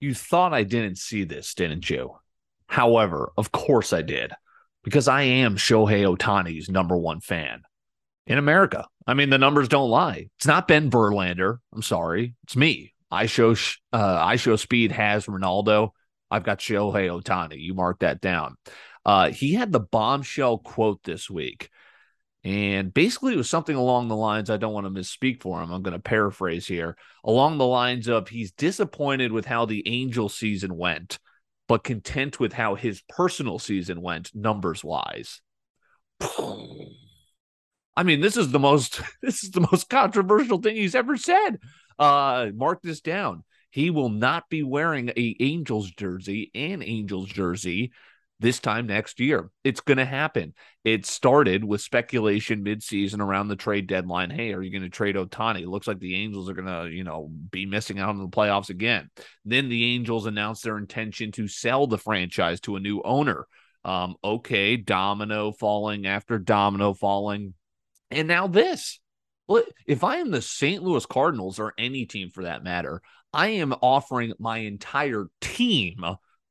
You thought I didn't see this, didn't you? However, of course I did, because I am Shohei Ohtani's number one fan in America. I mean, the numbers don't lie. It's not Ben Verlander. I'm sorry. It's me. I show uh, IShowSpeed has Ronaldo. I've got Shohei Ohtani. You mark that down. Uh, he had the bombshell quote this week. And basically, it was something along the lines I don't want to misspeak for him. I'm going to paraphrase here along the lines of he's disappointed with how the Angel season went, but content with how his personal season went, numbers wise. I mean, this is the most this is the most controversial thing he's ever said. Uh, mark this down. He will not be wearing a Angels jersey, an Angels jersey this time next year. It's going to happen. It started with speculation midseason around the trade deadline. Hey, are you going to trade Ohtani? It looks like the Angels are going to, you know, be missing out on the playoffs again. Then the Angels announced their intention to sell the franchise to a new owner. Um, okay, domino falling after domino falling. And now this. If I am the St. Louis Cardinals or any team for that matter, I am offering my entire team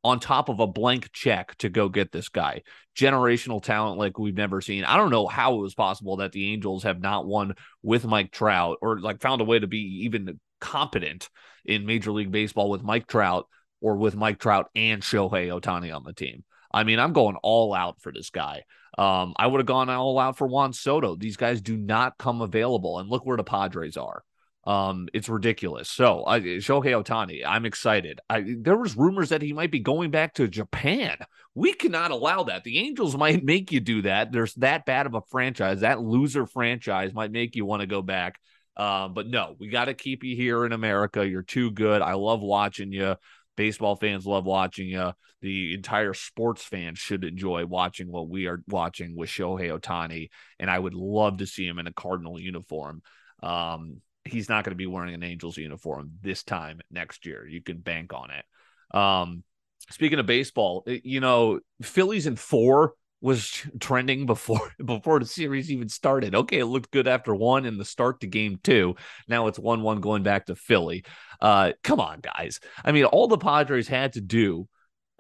on top of a blank check to go get this guy. Generational talent like we've never seen. I don't know how it was possible that the Angels have not won with Mike Trout or like found a way to be even competent in Major League Baseball with Mike Trout or with Mike Trout and Shohei Ohtani on the team. I mean, I'm going all out for this guy. Um, I would have gone all out for Juan Soto. These guys do not come available. And look where the Padres are. Um, it's ridiculous. So, uh, Shohei Ohtani, I'm excited. I, there was rumors that he might be going back to Japan. We cannot allow that. The Angels might make you do that. There's that bad of a franchise. That loser franchise might make you want to go back. Uh, but no, we got to keep you here in America. You're too good. I love watching you. Baseball fans love watching you. The entire sports fans should enjoy watching what we are watching with Shohei Ohtani. And I would love to see him in a Cardinal uniform. Um, he's not going to be wearing an Angels uniform this time next year. You can bank on it. Um, speaking of baseball, you know, Phillies in four was trending before before the series even started. Okay, it looked good after one in the start to game two. Now it's one one going back to Philly. Uh, come on, guys. I mean, all the Padres had to do.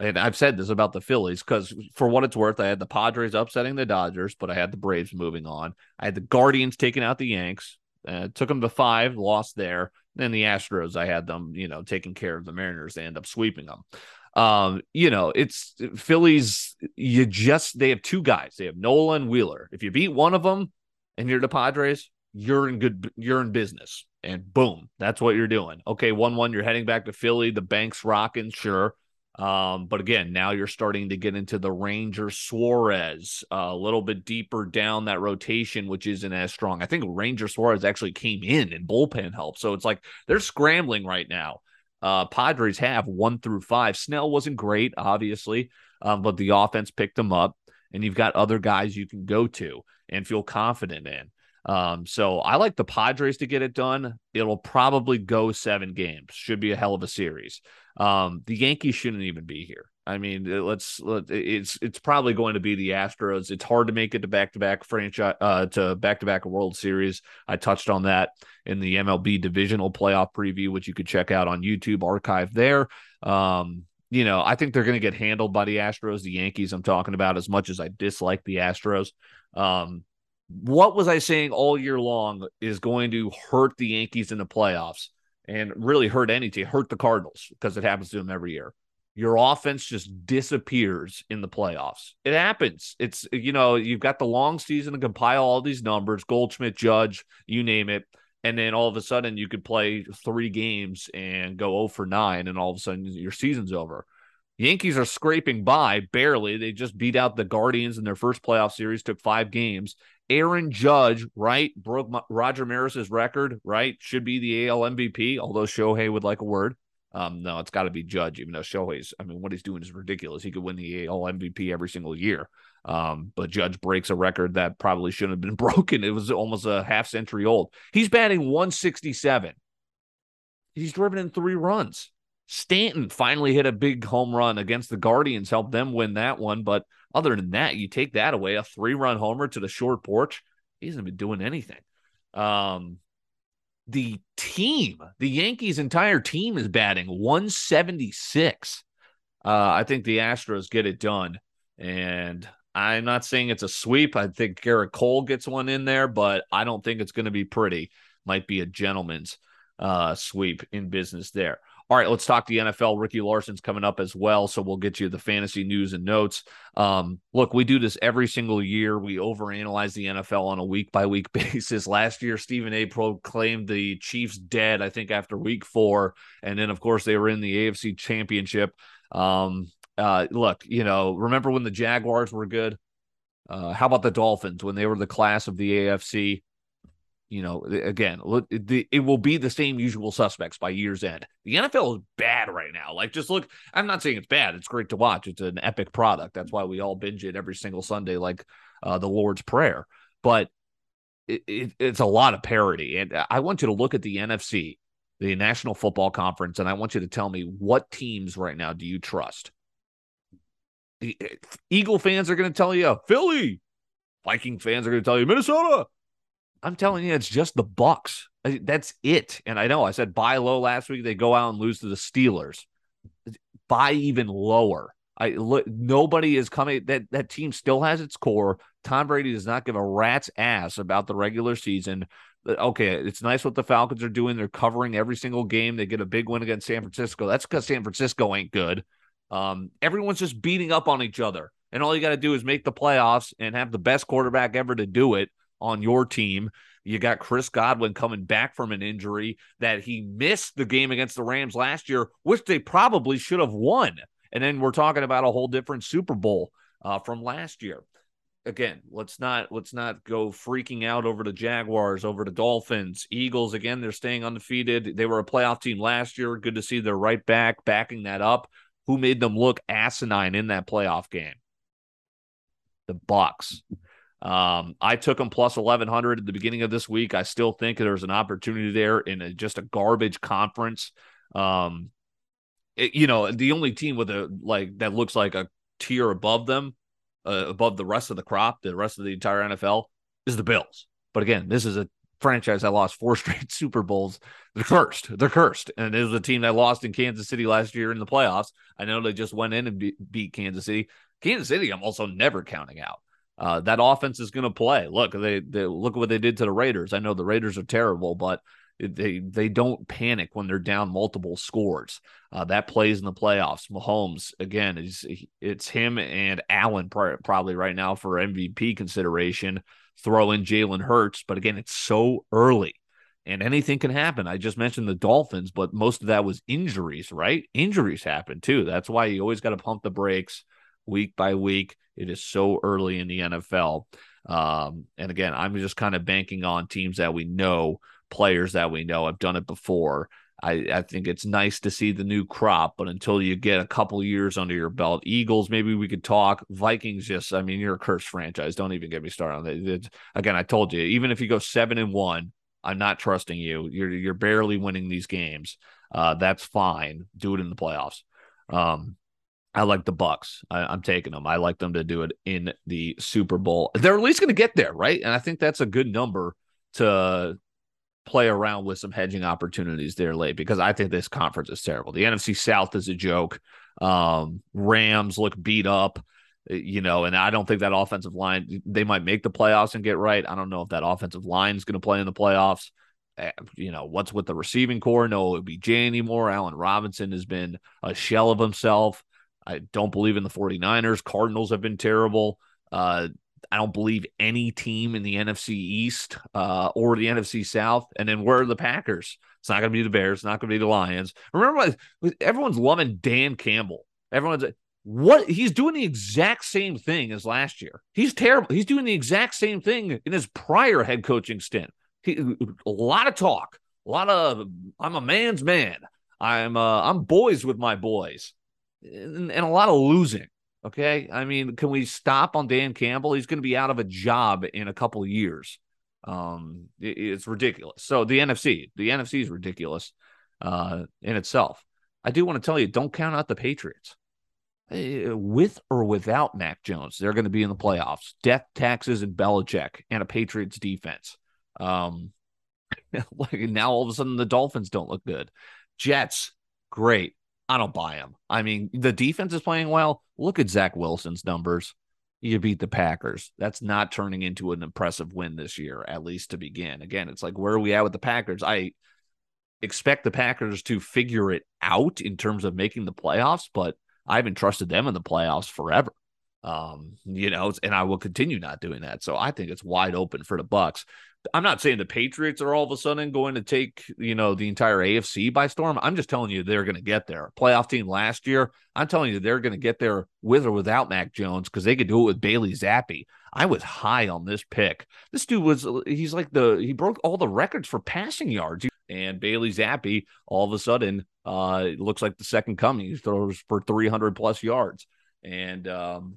And I've said this about the Phillies because, for what it's worth, I had the Padres upsetting the Dodgers, but I had the Braves moving on. I had the Guardians taking out the Yanks. Uh, took them to five, lost there. Then the Astros, I had them, you know, taking care of the Mariners. They end up sweeping them. Um, you know, it's Phillies. You just they have two guys. They have Nola and Wheeler. If you beat one of them, and you're the Padres, you're in good. You're in business. And boom, that's what you're doing. Okay, one one. You're heading back to Philly. The bank's rocking. Sure. Um, but again, now you're starting to get into the Ranger Suarez uh, a little bit deeper down that rotation, which isn't as strong. I think Ranger Suarez actually came in and bullpen help. So it's like they're scrambling right now. Uh, Padres have one through five. Snell wasn't great, obviously, um, but the offense picked them up, and you've got other guys you can go to and feel confident in. Um, so I like the Padres to get it done. It'll probably go seven games. Should be a hell of a series. Um, the Yankees shouldn't even be here. I mean, let's let, it's it's probably going to be the Astros. It's hard to make it to back to back franchise uh, to back to back World Series. I touched on that in the MLB divisional playoff preview, which you could check out on YouTube archive there. Um, you know, I think they're going to get handled by the Astros, the Yankees. I'm talking about as much as I dislike the Astros. Um, what was I saying all year long is going to hurt the Yankees in the playoffs and really hurt any team, hurt the Cardinals because it happens to them every year. Your offense just disappears in the playoffs. It happens. It's, you know, you've got the long season to compile all these numbers, Goldschmidt, Judge, you name it. And then all of a sudden you could play three games and go 0 for 9, and all of a sudden your season's over. Yankees are scraping by barely. They just beat out the Guardians in their first playoff series, took five games, Aaron Judge, right, broke Roger Maris's record, right? Should be the AL MVP, although Shohei would like a word. Um, no, it's got to be Judge, even though Shohei's, I mean, what he's doing is ridiculous. He could win the AL MVP every single year. Um, but Judge breaks a record that probably shouldn't have been broken. It was almost a half century old. He's batting 167. He's driven in three runs. Stanton finally hit a big home run against the Guardians, helped them win that one. But other than that, you take that away, a three run homer to the short porch. He hasn't been doing anything. Um, the team, the Yankees' entire team is batting 176. Uh, I think the Astros get it done. And I'm not saying it's a sweep. I think Gerrit Cole gets one in there, but I don't think it's going to be pretty. Might be a gentleman's uh, sweep in business there. All right, let's talk the NFL. Ricky Larson's coming up as well, so we'll get you the fantasy news and notes. Um, look, we do this every single year. We overanalyze the NFL on a week by week basis. Last year, Stephen A. proclaimed the Chiefs dead. I think after week four, and then of course they were in the AFC Championship. Um, uh, look, you know, remember when the Jaguars were good? Uh, how about the Dolphins when they were the class of the AFC? You know, again, it will be the same usual suspects by year's end. The NFL is bad right now. Like, just look, I'm not saying it's bad. It's great to watch. It's an epic product. That's why we all binge it every single Sunday, like uh, the Lord's Prayer. But it, it, it's a lot of parity. And I want you to look at the NFC, the National Football Conference, and I want you to tell me what teams right now do you trust? Eagle fans are going to tell you Philly. Viking fans are going to tell you Minnesota. I'm telling you, it's just the Bucks. That's it. And I know I said buy low last week. They go out and lose to the Steelers. Buy even lower. I look. Nobody is coming. That that team still has its core. Tom Brady does not give a rat's ass about the regular season. Okay, it's nice what the Falcons are doing. They're covering every single game. They get a big win against San Francisco. That's because San Francisco ain't good. Um, everyone's just beating up on each other, and all you got to do is make the playoffs and have the best quarterback ever to do it on your team. You got Chris Godwin coming back from an injury that he missed the game against the Rams last year, which they probably should have won. And then we're talking about a whole different Super Bowl uh, from last year. Again, let's not let's not go freaking out over the Jaguars, over the Dolphins, Eagles. Again, they're staying undefeated. They were a playoff team last year. Good to see they're right back, backing that up. Who made them look asinine in that playoff game? The Bucks. Um, I took them plus 1100 at the beginning of this week. I still think there's an opportunity there in a, just a garbage conference. Um, it, you know, the only team with a like that looks like a tier above them, uh, above the rest of the crop, the rest of the entire NFL is the Bills. But again, this is a franchise that lost four straight Super Bowls. They're cursed. They're cursed. And it was a team that lost in Kansas City last year in the playoffs. I know they just went in and be- beat Kansas City. Kansas City, I'm also never counting out. Uh, that offense is going to play. Look, they, they look what they did to the Raiders. I know the Raiders are terrible, but they they don't panic when they're down multiple scores. Uh, that plays in the playoffs. Mahomes again is it's him and Allen probably right now for MVP consideration. Throw in Jalen Hurts, but again, it's so early and anything can happen. I just mentioned the Dolphins, but most of that was injuries, right? Injuries happen too. That's why you always got to pump the brakes week by week. It is so early in the NFL. Um, and again, I'm just kind of banking on teams that we know, players that we know. I've done it before. I, I think it's nice to see the new crop, but until you get a couple years under your belt, Eagles, maybe we could talk. Vikings, just, I mean, you're a cursed franchise. Don't even get me started on that. It's, again, I told you, even if you go seven and one, I'm not trusting you. You're you're barely winning these games. Uh, that's fine. Do it in the playoffs. Um, I like the Bucks. I, am taking them. I like them to do it in the Super Bowl. They're at least going to get there, right? And I think that's a good number to play around with some hedging opportunities there late because I think this conference is terrible. The NFC South is a joke. Um, Rams look beat up, you know, and I don't think that offensive line. They might make the playoffs and get right. I don't know if that offensive line is going to play in the playoffs. Eh, you know, what's with the receiving core? No OBJ anymore. Allen Robinson has been a shell of himself. I don't believe in the 49ers. Cardinals have been terrible. Uh, I don't believe any team in the NFC East uh, or the NFC South. And then where are the Packers? It's not going to be the Bears. It's not going to be the Lions. Remember, everyone's loving Dan Campbell. Everyone's what he's doing the exact same thing as last year. He's terrible. He's doing the exact same thing in his prior head coaching stint. He, a lot of talk, a lot of I'm a man's man. I'm uh, I'm boys with my boys and, and a lot of losing. Okay. I mean, can we stop on Dan Campbell? He's going to be out of a job in a couple years. Um, it, it's ridiculous. So the NFC, the NFC is ridiculous uh, in itself. I do want to tell you, don't count out the Patriots. With or without Mac Jones, they're going to be in the playoffs. Death taxes and Belichick and a Patriots defense. Um, like now all of a sudden the Dolphins don't look good. Jets, great. I don't buy them. I mean, the defense is playing well. Look at Zach Wilson's numbers. You beat the Packers. That's not turning into an impressive win this year, at least to begin. Again, it's like, where are we at with the Packers? I expect the Packers to figure it out in terms of making the playoffs, but I haven't trusted them in the playoffs forever. Um, you know, and I will continue not doing that. So I think it's wide open for the Bucks. I'm not saying the Patriots are all of a sudden going to take, you know, the entire AFC by storm. I'm just telling you they're going to get there. Playoff team last year, I'm telling you they're going to get there with or without Mac Jones because they could do it with Bailey Zappe. I was high on this pick. This dude was, he's like the, he broke all the records for passing yards. And Bailey Zappe, all of a sudden, uh, looks like the second coming. He throws for 300 plus yards. And, um,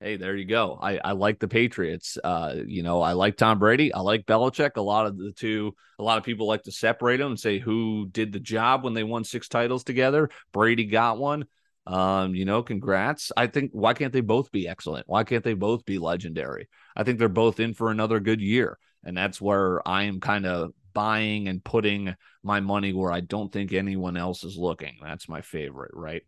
hey, there you go. I, I like the Patriots. Uh, you know, I like Tom Brady. I like Belichick. A lot of the two, a lot of people like to separate them and say who did the job when they won six titles together. Brady got one. Um, you know, congrats. I think why can't they both be excellent? Why can't they both be legendary? I think they're both in for another good year. And that's where I am kind of buying and putting my money where I don't think anyone else is looking. That's my favorite, right?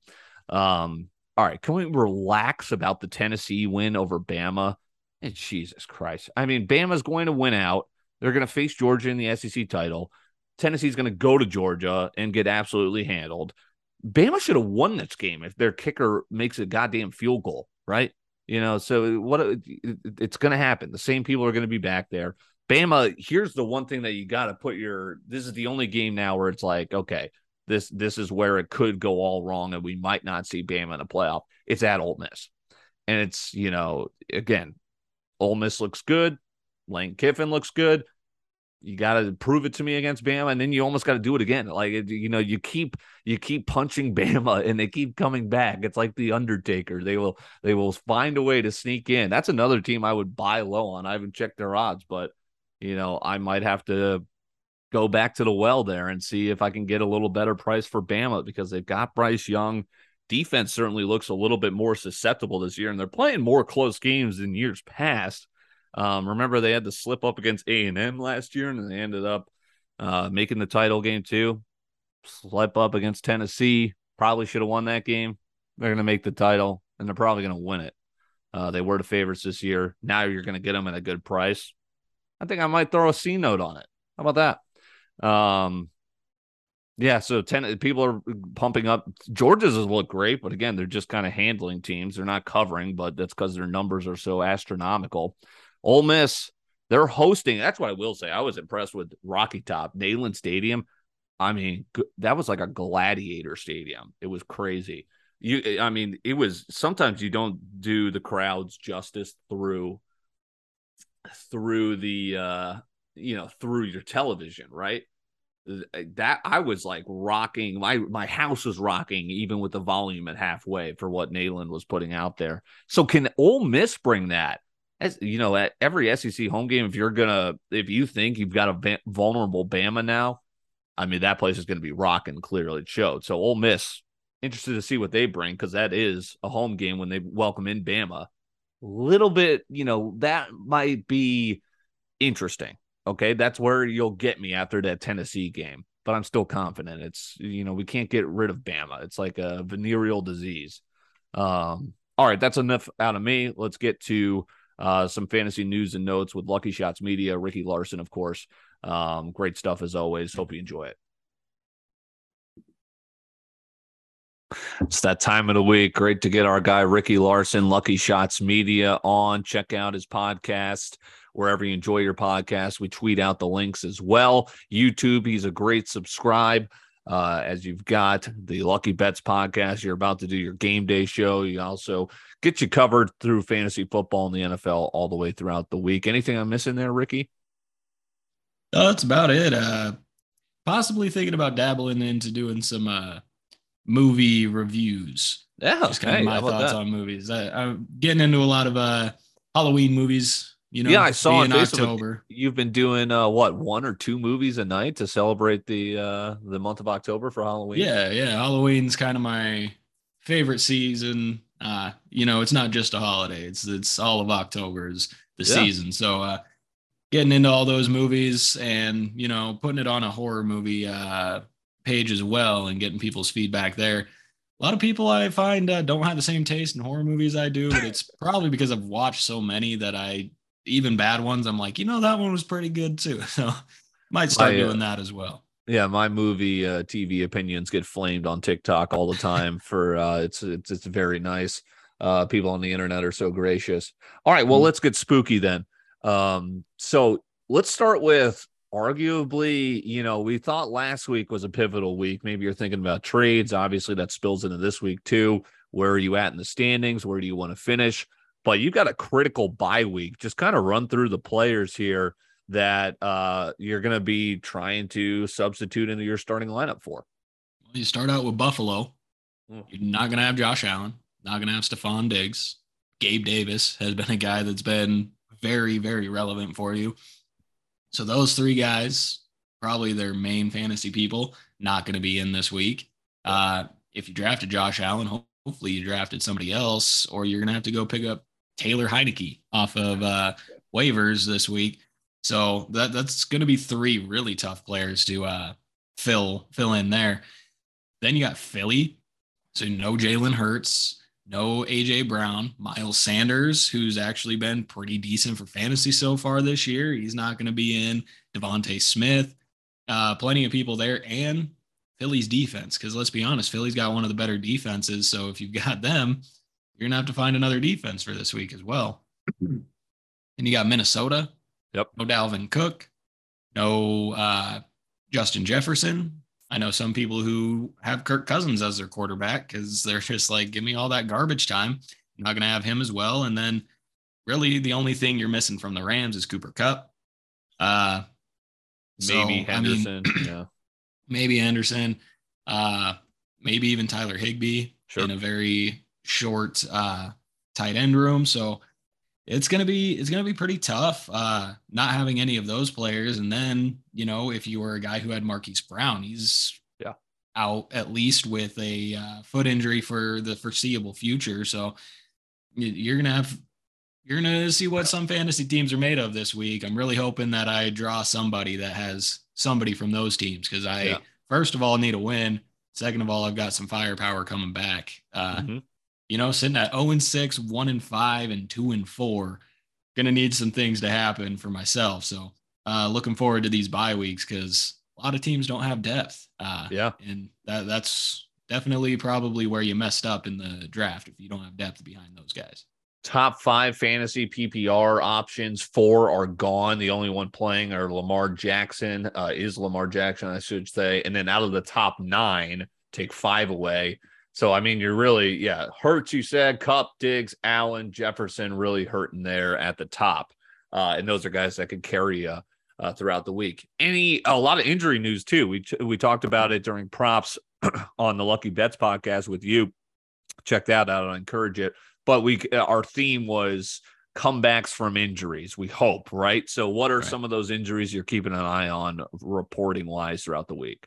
Um, all right, can we relax about the Tennessee win over Bama? And Jesus Christ. I mean, Bama's going to win out. They're going to face Georgia in the SEC title. Tennessee's going to go to Georgia and get absolutely handled. Bama should have won this game if their kicker makes a goddamn field goal, right? You know, so what it's going to happen. The same people are going to be back there. Bama, here's the one thing that you got to put your this is the only game now where it's like, okay, this this is where it could go all wrong and we might not see Bama in a playoff. It's at Ole Miss. And it's, you know, again, Ole Miss looks good. Lane Kiffin looks good. You got to prove it to me against Bama, and then you almost got to do it again. Like you know, you keep you keep punching Bama, and they keep coming back. It's like the Undertaker. They will they will find a way to sneak in. That's another team I would buy low on. I haven't checked their odds, but you know, I might have to go back to the well there and see if I can get a little better price for Bama because they've got Bryce Young. Defense certainly looks a little bit more susceptible this year, and they're playing more close games than years past. Um, remember, they had to slip up against A and M last year, and they ended up uh, making the title game too. Slip up against Tennessee, probably should have won that game. They're going to make the title, and they're probably going to win it. Uh, they were the favorites this year. Now you're going to get them at a good price. I think I might throw a C note on it. How about that? Um, yeah, so 10 people are pumping up. Georgia's look great, but again, they're just kind of handling teams. They're not covering, but that's because their numbers are so astronomical. Ole Miss, they're hosting. That's what I will say. I was impressed with Rocky Top, Neyland Stadium. I mean, that was like a gladiator stadium. It was crazy. You, I mean, it was sometimes you don't do the crowds justice through through the uh you know through your television right uh, that I was like rocking my my house was rocking even with the volume at halfway for what Neyland was putting out there. So can Ole Miss bring that? As you know, at every SEC home game, if you're gonna if you think you've got a vulnerable Bama now, I mean that place is gonna be rocking. Clearly, it showed. So Ole Miss interested to see what they bring because that is a home game when they welcome in Bama little bit, you know, that might be interesting. Okay. That's where you'll get me after that Tennessee game, but I'm still confident. It's, you know, we can't get rid of Bama. It's like a venereal disease. Um, all right. That's enough out of me. Let's get to uh, some fantasy news and notes with Lucky Shots Media, Ricky Larson, of course. Um, great stuff as always. Hope you enjoy it. It's that time of the week. Great to get our guy Ricky Larson, Lucky Shots Media, on. Check out his podcast wherever you enjoy your podcast. We tweet out the links as well. YouTube, he's a great subscribe. Uh, as you've got the Lucky Bets podcast, you're about to do your game day show. You also get you covered through fantasy football and the NFL all the way throughout the week. Anything I'm missing there, Ricky? Oh, that's about it. Uh, possibly thinking about dabbling into doing some uh, movie reviews. Yeah, just kind of my thoughts that? on movies. I, am getting into a lot of uh, Halloween movies. You know, yeah, I saw in October. You've been doing uh, what one or two movies a night to celebrate the uh, the month of October for Halloween. Yeah, yeah, Halloween's kind of my favorite season. Uh, you know, it's not just a holiday; it's it's all of October is the yeah. season. So uh, getting into all those movies and you know putting it on a horror movie uh, page as well and getting people's feedback there. A lot of people I find uh, don't have the same taste in horror movies I do, but it's probably because I've watched so many that I even bad ones. I'm like, you know, that one was pretty good too. So might start I, uh, doing that as well. Yeah, my movie uh, TV opinions get flamed on TikTok all the time. for uh, it's it's it's very nice. Uh, people on the internet are so gracious. All right, well, mm-hmm. let's get spooky then. Um, so let's start with arguably, you know, we thought last week was a pivotal week. Maybe you're thinking about trades. Obviously, that spills into this week too. Where are you at in the standings? Where do you want to finish? But you've got a critical bye week. Just kind of run through the players here that uh, you're going to be trying to substitute into your starting lineup for. Well, you start out with Buffalo. Mm. You're not going to have Josh Allen, not going to have Stefon Diggs. Gabe Davis has been a guy that's been very, very relevant for you. So those three guys, probably their main fantasy people, not going to be in this week. Uh, if you drafted Josh Allen, hopefully you drafted somebody else, or you're going to have to go pick up Taylor Heinicke off of uh, waivers this week. So that that's going to be three really tough players to uh, fill fill in there. Then you got Philly, so no Jalen Hurts, no AJ Brown, Miles Sanders, who's actually been pretty decent for fantasy so far this year. He's not going to be in. DeVonta Smith, uh, plenty of people there, and Philly's defense. Because let's be honest, Philly's got one of the better defenses. So if you've got them, you're gonna have to find another defense for this week as well. and you got Minnesota, Yep. No Dalvin Cook. No uh, Justin Jefferson. I know some people who have Kirk Cousins as their quarterback because they're just like, give me all that garbage time. I'm not going to have him as well. And then really the only thing you're missing from the Rams is Cooper Kupp. Uh, maybe so, Henderson. I mean, yeah. Maybe Anderson. Uh, maybe even Tyler Higbee sure. in a very short uh, tight end room. So it's gonna be it's gonna be pretty tough uh not having any of those players. And then you know if you were a guy who had Marquise Brown he's yeah. out at least with a uh, foot injury for the foreseeable future. So you're gonna have you're gonna see what some fantasy teams are made of this week. I'm really hoping that I draw somebody that has somebody from those teams because I yeah. first of all need a win. Second of all I've got some firepower coming back. Uh mm-hmm you know, sitting at 0 and 6, 1 and 5, and 2 and 4. Gonna need some things to happen for myself. So uh looking forward to these bye weeks because a lot of teams don't have depth. Uh yeah. And that that's definitely probably where you messed up in the draft if you don't have depth behind those guys. Top five fantasy PPR options, four are gone. The only one playing are Lamar Jackson, uh, is Lamar Jackson, I should say. And then out of the top nine, take five away. So I mean, you're really yeah, Hurts. You said Kupp, Diggs, Allen, Jefferson really hurting there at the top, uh, and those are guys that could carry you uh, throughout the week. Any a lot of injury news too. We we talked about it during props on the Lucky Bets podcast with you. Check that out. I encourage it. But we our theme was comebacks from injuries. We hope, right? So, what are right. some of those injuries you're keeping an eye on reporting wise throughout the week?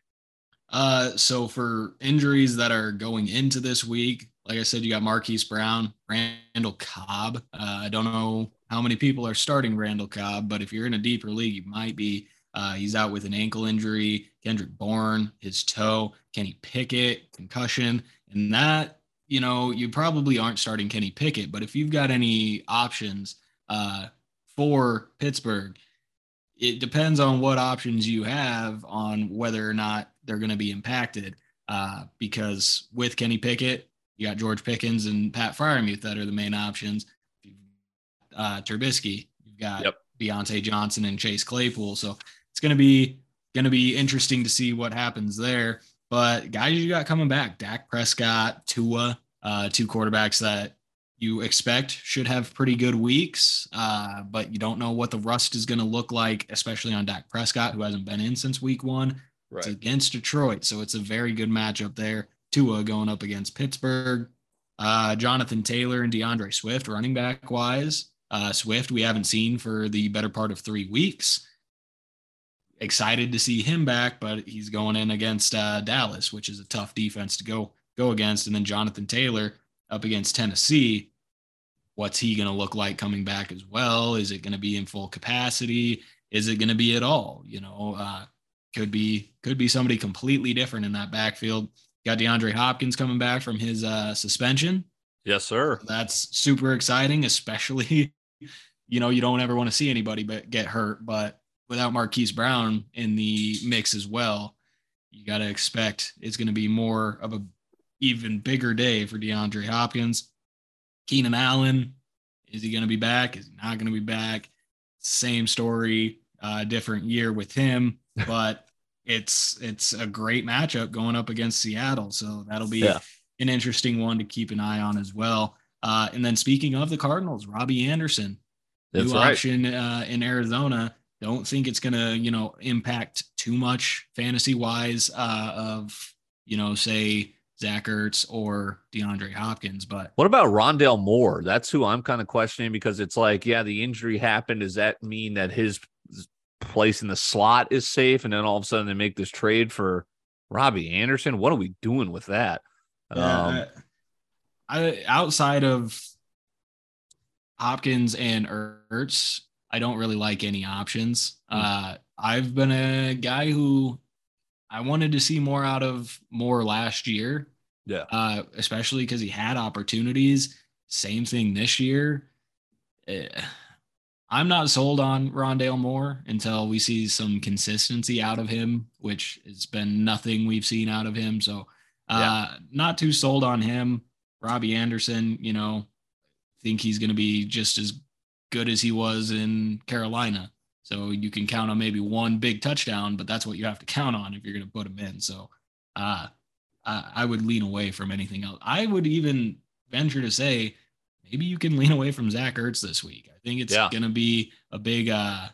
Uh, so for injuries that are going into this week, like I said, you got Marquise Brown, Randall Cobb. Uh, I don't know how many people are starting Randall Cobb, but if you're in a deeper league, you might be. Uh, he's out with an ankle injury. Kendrick Bourne, his toe. Kenny Pickett, concussion, and that you know you probably aren't starting Kenny Pickett. But if you've got any options uh, for Pittsburgh, it depends on what options you have on whether or not they're going to be impacted. Uh, because with Kenny Pickett, you got George Pickens and Pat Freiermuth that are the main options. Uh, Trubisky, you've got yep. Diontae Johnson and Chase Claypool. So it's going to be going to be interesting to see what happens there. But guys, you got coming back: Dak Prescott, Tua, uh, two quarterbacks that you expect should have pretty good weeks, uh, but you don't know what the rust is going to look like, especially on Dak Prescott, who hasn't been in since week one. Right. It's against Detroit, so it's a very good matchup there. Tua going up against Pittsburgh. Uh, Jonathan Taylor and D'Andre Swift, running back wise. Uh, Swift, we haven't seen for the better part of three weeks. Excited to see him back, but he's going in against uh, Dallas, which is a tough defense to go go against. And then Jonathan Taylor up against Tennessee. What's he going to look like coming back as well? Is it going to be in full capacity? is it going to be at all? You know, uh, could be could be somebody completely different in that backfield. Got DeAndre Hopkins coming back from his uh, suspension. Yes, sir. That's super exciting, especially you know you don't ever want to see anybody but get hurt, but without Marquise Brown in the mix as well, you got to expect it's going to be more of a even bigger day for DeAndre Hopkins. Keenan Allen, is he going to be back? Is he not going to be back? Same story, uh, different year with him, but it's it's a great matchup going up against Seattle. So that'll be yeah. an interesting one to keep an eye on as well. Uh, and then speaking of the Cardinals, Robbie Anderson, That's new right. option uh, in Arizona. Don't think it's going to you know impact too much fantasy wise uh, of you know say Zach Ertz or DeAndre Hopkins. But what about Rondale Moore? That's who I'm kind of questioning because it's like, yeah, the injury happened. Does that mean that his place in the slot is safe? And then all of a sudden they make this trade for Robbie Anderson. What are we doing with that? Yeah, um, I, outside of Hopkins and Ertz, I don't really like any options. Hmm. Uh, I've been a guy who I wanted to see more out of Moore last year. Yeah. Uh, especially because he had opportunities. Same thing this year. Uh, I'm not sold on Rondale Moore until we see some consistency out of him, which has been nothing we've seen out of him. So, uh, yeah. not too sold on him. Robbie Anderson, you know, think he's going to be just as good as he was in Carolina. So you can count on maybe one big touchdown, but that's what you have to count on if you're going to put him in. So uh, I, I would lean away from anything else. I would even venture to say maybe you can lean away from Zach Ertz this week. I think it's yeah. going to be a big uh,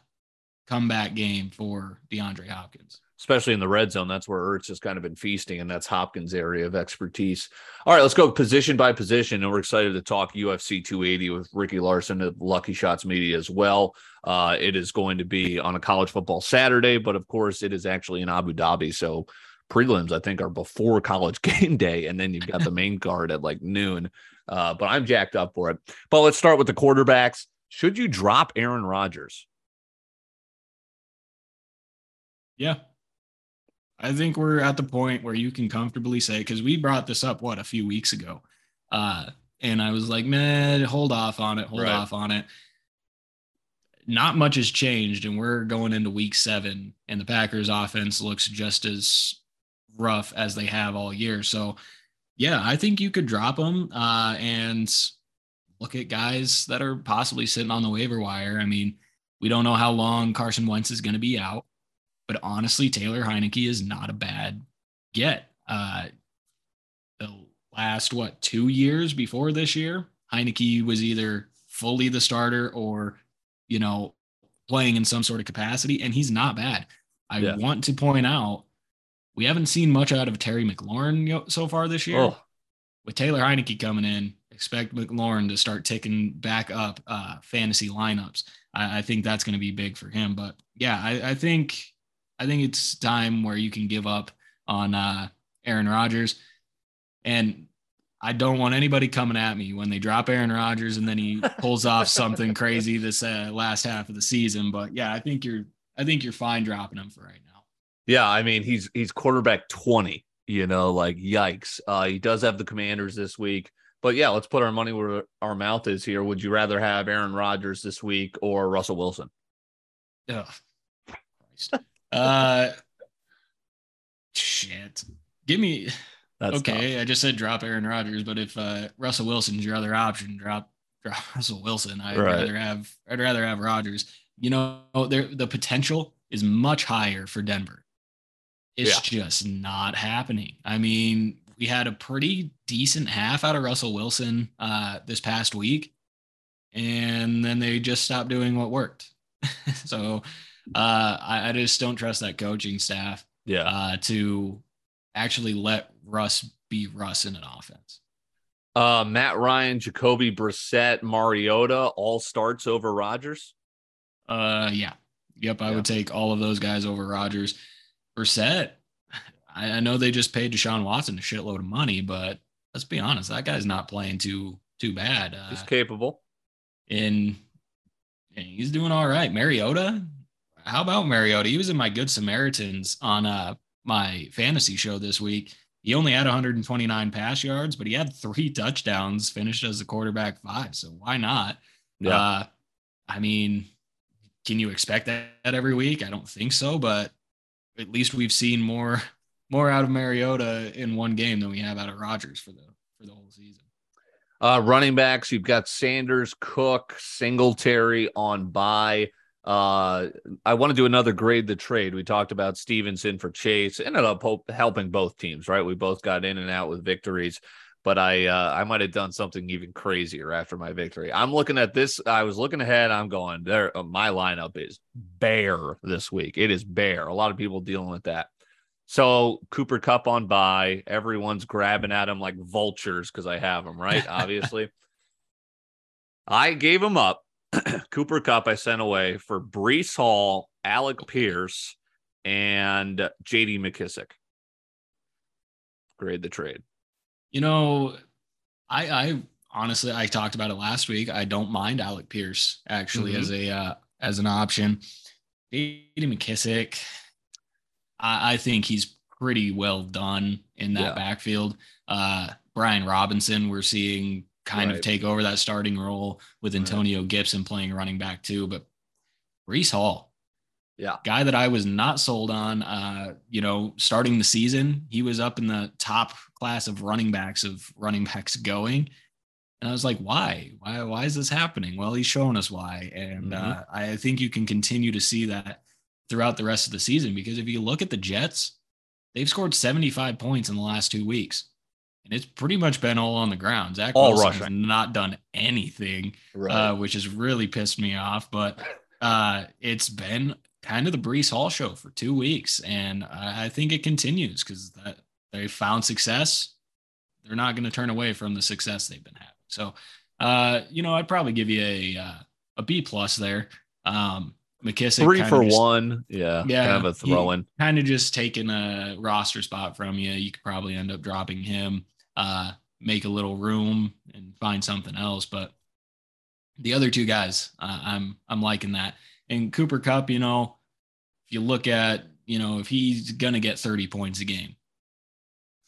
comeback game for DeAndre Hopkins especially in the red zone. That's where Ertz has kind of been feasting, and that's Hopkins' area of expertise. All right, let's go position by position, and we're excited to talk UFC 280 with Ricky Larson of Lucky Shots Media as well. Uh, it is going to be on a college football Saturday, but of course, it is actually in Abu Dhabi, so prelims I think are before college game day, and then you've got the main card at like noon. Uh, but I'm jacked up for it. But let's start with the quarterbacks. Should you drop Aaron Rodgers? Yeah, I think we're at the point where you can comfortably say, because we brought this up, what, a few weeks ago. Uh, and I was like, man, hold off on it, hold right. off on it. Not much has changed, and we're going into week seven, and the Packers offense looks just as rough as they have all year. So, yeah, I think you could drop them uh, and look at guys that are possibly sitting on the waiver wire. I mean, we don't know how long Carson Wentz is going to be out. But honestly, Taylor Heinicke is not a bad get. Uh, the last, what, two years before this year, Heinicke was either fully the starter or, you know, playing in some sort of capacity, and he's not bad. I yeah. want to point out we haven't seen much out of Terry McLaurin so far this year. Oh. With Taylor Heinicke coming in, expect McLaurin to start taking back up uh, fantasy lineups. I, I think that's going to be big for him. But yeah, I, I think I think it's time where you can give up on uh, Aaron Rodgers. And I don't want anybody coming at me when they drop Aaron Rodgers and then he pulls off something crazy this uh, last half of the season. But yeah, I think you're I think you're fine dropping him for right now. Yeah, I mean he's he's quarterback 20, you know, like yikes. Uh he does have the commanders this week. But yeah, let's put our money where our mouth is here. Would you rather have Aaron Rodgers this week or Russell Wilson? Ugh. Uh, shit. Give me. That's okay. Tough. I just said drop Aaron Rodgers, but if uh, Russell Wilson's your other option, drop drop Russell Wilson. I'd right. rather have I'd rather have Rodgers. You know, there the potential is much higher for Denver. It's yeah. just not happening. I mean, we had a pretty decent half out of Russell Wilson uh, this past week, and then they just stopped doing what worked. so uh, I, I, just don't trust that coaching staff. Yeah. Uh, to actually let Russ be Russ in an offense. Uh, Matt Ryan, Jacoby Brissett, Mariota, all starts over Rodgers. Uh, yeah. Yep. I yeah. would take all of those guys over Rodgers. Brissett, I, I know they just paid Deshaun Watson a shitload of money, but let's be honest, that guy's not playing too too bad. Uh, he's capable. And he's doing all right. Mariota, how about Mariota? He was in my Good Samaritans on uh, my fantasy show this week. He only had 129 pass yards, but he had three touchdowns, finished as a quarterback five. So why not? Yeah. Uh, I mean, can you expect that every week? I don't think so, but at least we've seen more more out of Mariota in one game than we have out of Rodgers for the for the whole season. Uh, running backs, you've got Sanders, Cook, Singletary on bye. Uh, I want to do another grade the trade. We talked about Stevenson for Chase. Ended up helping both teams, right? We both got in and out with victories, but I uh, I might have done something even crazier after my victory. I'm looking at this. I was looking ahead. I'm going there. Uh, my lineup is bare this week. It is bare. A lot of people dealing with that. So Cooper Kupp on bye. Everyone's grabbing at him like vultures because I have him right. Obviously, I gave him up Cooper Kupp I sent away for Breece Hall, Alec Pierce, and JD McKissic. Grade the trade. You know, I I honestly I talked about it last week. I don't mind Alec Pierce actually mm-hmm. as a uh, as an option. JD McKissic, I, I think he's pretty well done in that yeah. backfield. Uh, Brian Robinson, we're seeing kind right. of take over that starting role with Antonio right. Gibson playing running back too. But Breece Hall, yeah, guy that I was not sold on. Uh, you know, starting the season, he was up in the top class of running backs of running backs going. And I was like, why? Why? Why is this happening? Well, he's showing us why, and mm-hmm. uh, I think you can continue to see that throughout the rest of the season because if you look at the Jets, they've scored 75 points in the last two weeks and it's pretty much been all on the ground. Zach all Wilson rushing. has not done anything, right. uh, which has really pissed me off. But uh, it's been kind of the Breece Hall show for two weeks, and I, I think it continues because that they found success. They're not going to turn away from the success they've been having. So, uh, you know, I'd probably give you a uh, a B plus there. Um, McKissic three for just, one, yeah, yeah, kind of a throw in, kind of just taking a roster spot from you. You could probably end up dropping him uh, make a little room and find something else. But the other two guys, uh, I'm I'm liking that. And Cooper Kupp, you know, if you look at, you know, if he's gonna get 30 points a game,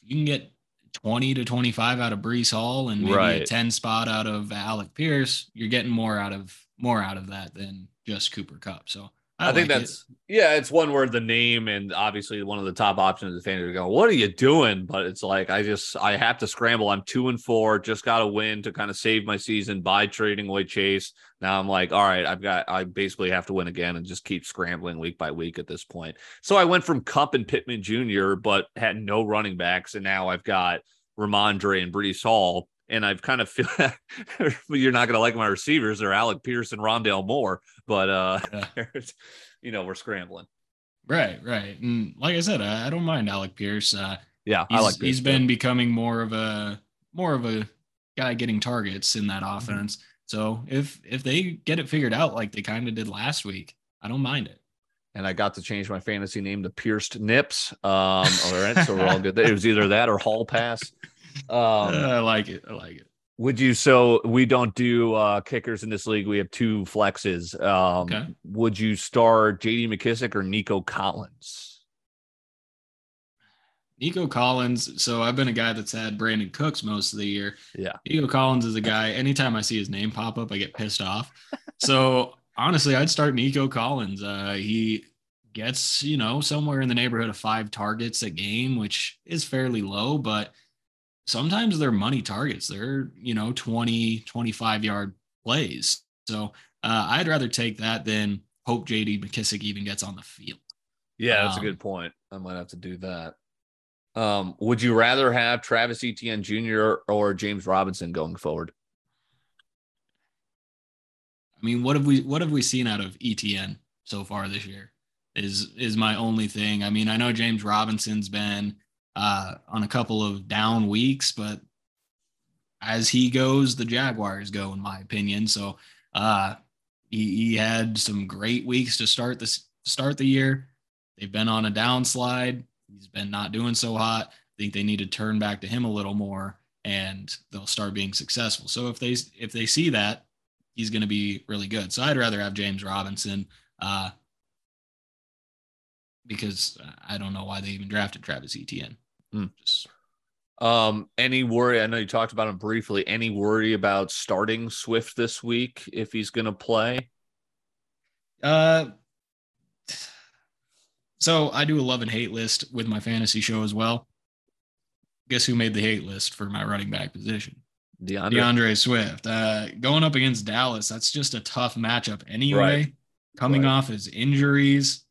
you can get 20 to 25 out of Breece Hall and maybe right. a 10 spot out of Alec Pierce, you're getting more out of more out of that than just Cooper Cup. So I, I think like that's it. yeah, it's one word the name and obviously one of the top options the fans are going, What are you doing? But it's like I just I have to scramble. I'm two and four, just got a win to kind of save my season by trading away Chase. Now I'm like, all right, I've got I basically have to win again and just keep scrambling week by week at this point. So I went from Kupp and Pittman Jr., but had no running backs, and now I've got Rhamondre and Breece Hall and I've kind of feel you're not going to like my receivers or Alec Pierce and Rondale Moore, but uh, yeah. you know, we're scrambling. Right, right. And like I said, I, I don't mind Alec Pierce. Uh, yeah, I like. Pierce, he's been becoming more of a more of a guy getting targets in that offense. Mm-hmm. So if if they get it figured out like they kind of did last week, I don't mind it. And I got to change my fantasy name to Pierced Nips. Um, all right, so we're all good. It was either that or Hall Pass. Um, I like it. I like it. Would you? So we don't do uh, kickers in this league. We have two flexes. Um, okay. Would you start J.D. McKissic or Nico Collins? Nico Collins. So I've been a guy that's had Brandin Cooks most of the year. Yeah. Nico Collins is a guy. Anytime I see his name pop up, I get pissed off. so honestly, I'd start Nico Collins. Uh, he gets you know somewhere in the neighborhood of five targets a game, which is fairly low, but sometimes they're money targets. They're, you know, 20, 25 yard plays. So uh, I'd rather take that than hope JD McKissic even gets on the field. Yeah, that's um, a good point. I might have to do that. Um, would you rather have Travis Etienne Jr. or James Robinson going forward? I mean, what have we what have we seen out of Etienne so far this year? Is is my only thing. I mean, I know James Robinson's been uh, on a couple of down weeks, but as he goes, the Jaguars go, in my opinion. So uh, he, he had some great weeks to start this start the year. They've been on a downslide. He's been not doing so hot. I think they need to turn back to him a little more, and they'll start being successful. So if they if they see that, he's going to be really good. So I'd rather have James Robinson. Uh, because I don't know why they even drafted Travis Etienne. Mm. Just, um, any worry? I know you talked about him briefly. Any worry about starting Swift this week if he's going to play? Uh, so I do a love and hate list with my fantasy show as well. Guess who made the hate list for my running back position? D'Andre, D'Andre Swift. Uh, going up against Dallas, that's just a tough matchup anyway. Right. Coming right. off his injuries,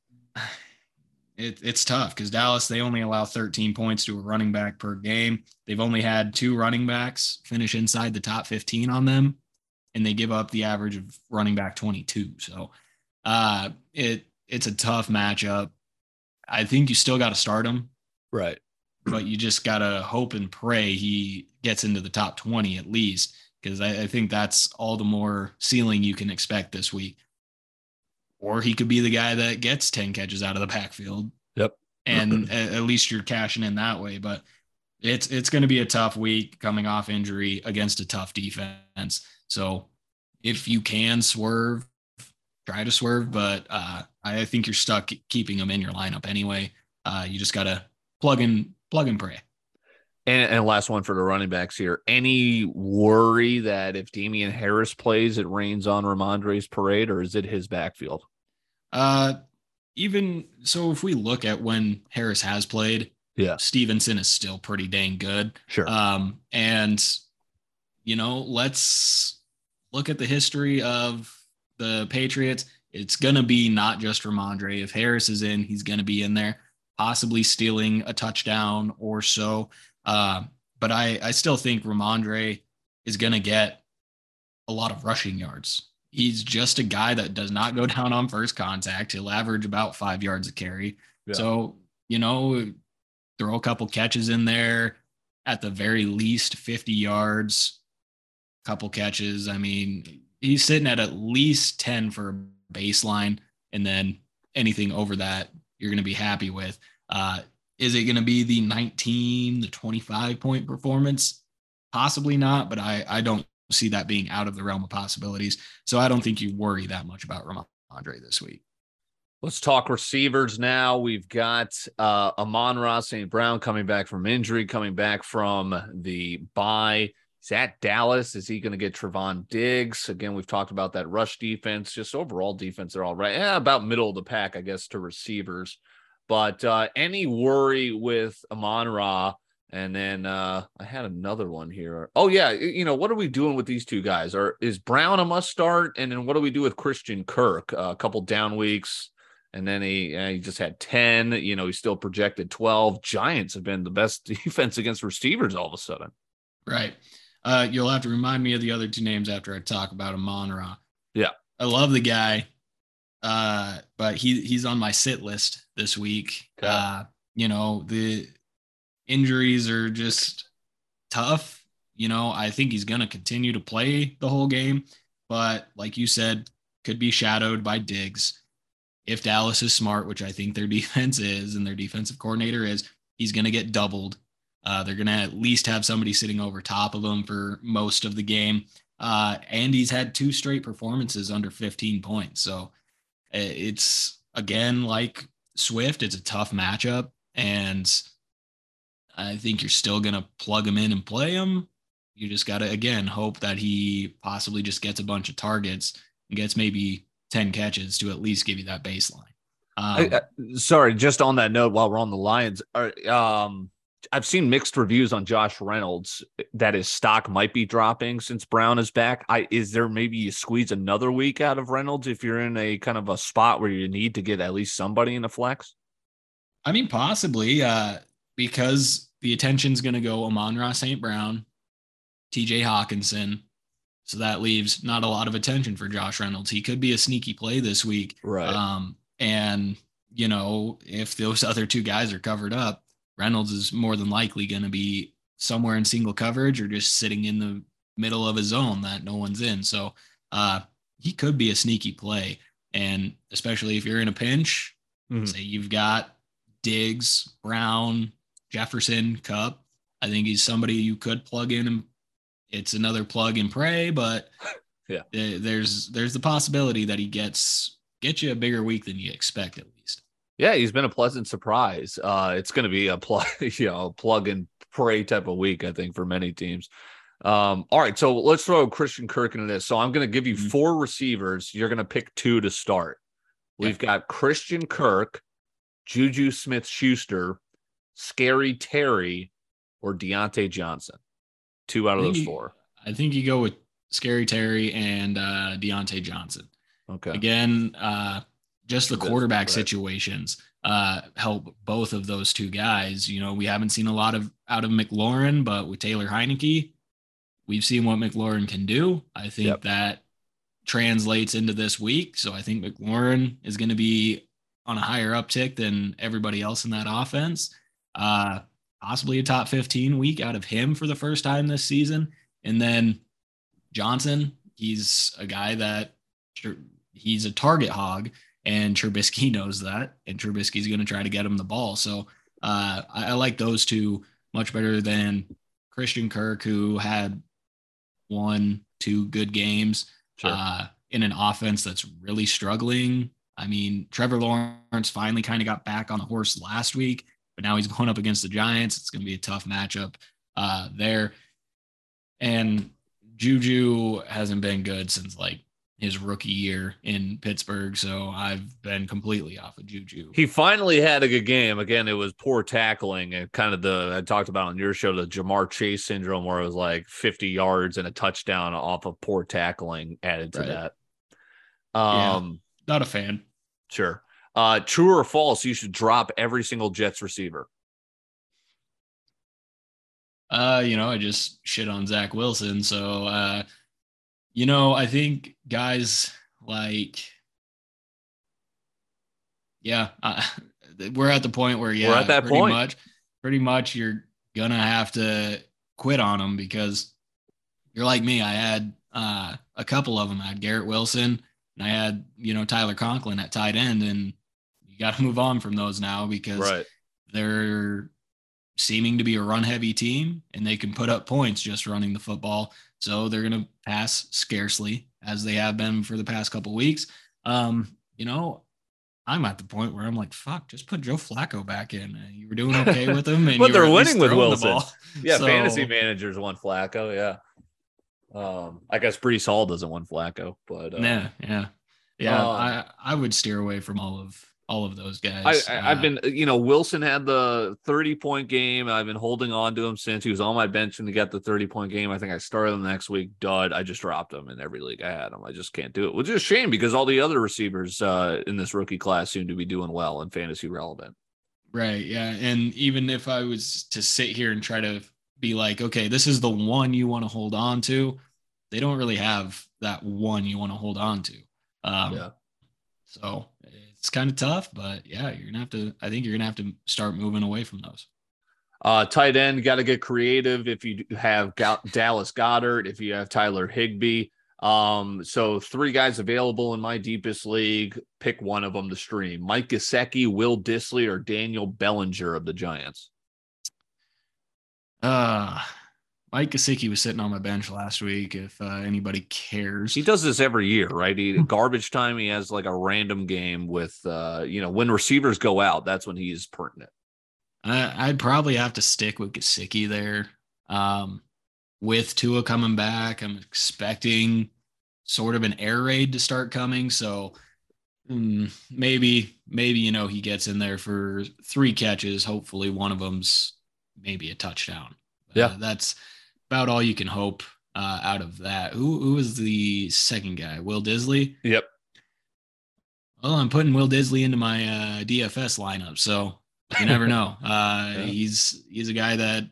it, it's tough because Dallas, they only allow 13 points to a running back per game. They've only had two running backs finish inside the top 15 on them, and they give up the average of running back 22. So uh, it it's a tough matchup. I think you still got to start him. Right. But you just got to hope and pray he gets into the top 20 at least, because I, I think that's all the more ceiling you can expect this week or he could be the guy that gets 10 catches out of the backfield. Yep. And at least you're cashing in that way. But it's it's going to be a tough week coming off injury against a tough defense. So if you can swerve, try to swerve. But uh, I think you're stuck keeping him in your lineup anyway. Uh, you just got to plug in, plug and pray. And, and last one for the running backs here. Any worry that if Damien Harris plays, it rains on Rhamondre's parade, or is it his backfield? Uh, even so, if we look at when Harris has played, yeah, Stevenson is still pretty dang good. Sure. Um, and you know, let's look at the history of the Patriots. It's gonna be not just Rhamondre. If Harris is in, he's gonna be in there, possibly stealing a touchdown or so. Uh, but I, I still think Rhamondre is gonna get a lot of rushing yards he's just a guy that does not go down on first contact. He'll average about five yards a carry. Yeah. So, you know, throw a couple catches in there at the very least 50 yards, couple catches. I mean, he's sitting at at least 10 for a baseline. And then anything over that, you're going to be happy with. Uh, is it going to be the 19, the 25 point performance? Possibly not, but I, I don't see that being out of the realm of possibilities. So I don't think you worry that much about Rhamondre this week. Let's talk receivers now. We've got uh, Amon-Ra St. Brown coming back from injury, coming back from the bye. Is that Dallas. Is he going to get Trevon Diggs? Again, we've talked about that rush defense, just overall defense. They're all right. Yeah, about middle of the pack, I guess, to receivers. But uh, any worry with Amon Ra and then uh, I had another one here. Oh yeah, you know what are we doing with these two guys? Or is Brown a must start? And then what do we do with Christian Kirk? Uh, a couple down weeks, and then he uh, he just had ten. You know, he's still projected twelve. Giants have been the best defense against receivers all of a sudden. Right. Uh, you'll have to remind me of the other two names after I talk about Amon Ra. Yeah, I love the guy, uh, but he he's on my sit list this week. Okay. Uh, you know the injuries are just tough. You know, I think he's going to continue to play the whole game, but like you said, could be shadowed by Diggs. If Dallas is smart, which I think their defense is and their defensive coordinator is, he's going to get doubled. Uh, they're going to at least have somebody sitting over top of him for most of the game. Uh, and he's had two straight performances under 15 points. So it's again like Swift, it's a tough matchup. And I think you're still going to plug him in and play him. You just got to, again, hope that he possibly just gets a bunch of targets and gets maybe 10 catches to at least give you that baseline. Um, I, sorry, just on that note, while we're on the Lions, are, um, I've seen mixed reviews on Josh Reynolds that his stock might be dropping since Brown is back. I is there maybe you squeeze another week out of Reynolds if you're in a kind of a spot where you need to get at least somebody in the flex? I mean, possibly. Uh, because the attention's going to go Amon-Ra St. Brown, TJ Hockenson. So that leaves not a lot of attention for Josh Reynolds. He could be a sneaky play this week. Right. Um, and, you know, if those other two guys are covered up, Reynolds is more than likely going to be somewhere in single coverage or just sitting in the middle of a zone that no one's in. So uh, he could be a sneaky play. And especially if you're in a pinch, mm-hmm. say you've got Diggs, Brown, Jefferson, Kupp. I think he's somebody you could plug in and it's another plug and pray, but yeah, there's there's the possibility that he gets gets you a bigger week than you expect at least. Yeah, he's been a pleasant surprise. Uh, it's going to be a plug, you know, plug and pray type of week, I think, for many teams. Um, all right, so let's throw Christian Kirk into this. So I'm going to give you mm-hmm. four receivers. You're going to pick two to start. We've yeah. got Christian Kirk, Juju Smith Schuster, Scary Terry, or Diontae Johnson. Two out of those you, four. I think you go with Scary Terry and uh, Diontae Johnson. Okay. Again, uh, just the quarterback situations uh, help both of those two guys. You know, we haven't seen a lot of out of McLaurin, but with Taylor Heinicke, we've seen what McLaurin can do. I think yep. that translates into this week. So I think McLaurin is going to be on a higher uptick than everybody else in that offense. Uh, possibly a top 15 week out of him for the first time this season. And then Johnson, he's a guy that he's a target hog, and Trubisky knows that, and Trubisky's going to try to get him the ball. So uh, I, I like those two much better than Christian Kirk, who had one, two good games sure. uh, in an offense that's really struggling. I mean, Trevor Lawrence finally kind of got back on the horse last week, but now he's going up against the Giants. It's going to be a tough matchup uh, there. And Juju hasn't been good since like his rookie year in Pittsburgh. So I've been completely off of Juju. He finally had a good game. Again, it was poor tackling and kind of the I talked about on your show the Ja'Marr Chase syndrome, where it was like 50 yards and a touchdown off of poor tackling added to right. that. Um, yeah, not a fan. Sure. Uh, true or false? You should drop every single Jets receiver. Uh, you know, I just shit on Zach Wilson, so uh you know, I think guys like, yeah, uh, we're at the point where, yeah, we're at that pretty point. Much, pretty much, you're gonna have to quit on them because you're like me. I had uh, a couple of them. I had Garrett Wilson and I had, you know, Tyler Conklin at tight end, and got to move on from those now because right. they're seeming to be a run heavy team and they can put up points just running the football. So they're going to pass scarcely as they have been for the past couple weeks. Um, you know, I'm at the point where I'm like, fuck, just put Joe Flacco back in. You were doing okay with him, but they're winning with Wilson. Yeah, so, fantasy managers want Flacco. Yeah. Um, I guess Breece Hall doesn't want Flacco, but uh, yeah, yeah, yeah. Um, I I would steer away from all of all of those guys. I, have uh, been, you know, Wilson had the 30 point game. I've been holding on to him since he was on my bench and he got the 30 point game. I think I started him the next week. Dud. I just dropped him in every league I had him. I just can't do it, which is a shame because all the other receivers uh, in this rookie class seem to be doing well and fantasy relevant. Right. Yeah. And even if I was to sit here and try to be like, okay, this is the one you want to hold on to, they don't really have that one you want to hold on to. Um, yeah. So it's kind of tough, but yeah, you're gonna have to. I think you're gonna have to start moving away from those. Uh, tight end, got to get creative. If you have Dallas Goedert, if you have Tyler Higbee, um, so three guys available in my deepest league. Pick one of them to stream: Mike Gesicki, Will Dissly, or Daniel Bellinger of the Giants. Uh Mike Gesicki was sitting on my bench last week. If uh, anybody cares, he does this every year, right? He hmm. garbage time. He has like a random game with, uh, you know, when receivers go out, that's when he's pertinent. I, would probably have to stick with Gesicki there. Um, with Tua coming back, I'm expecting sort of an air raid to start coming. So mm, maybe, maybe you know he gets in there for three catches. Hopefully, one of them's maybe a touchdown. Yeah, uh, that's about all you can hope uh, out of that. Who who was the second guy? Will Dissly. Yep. Well, I'm putting Will Dissly into my uh, DFS lineup, so you never know. Uh, yeah. He's he's a guy that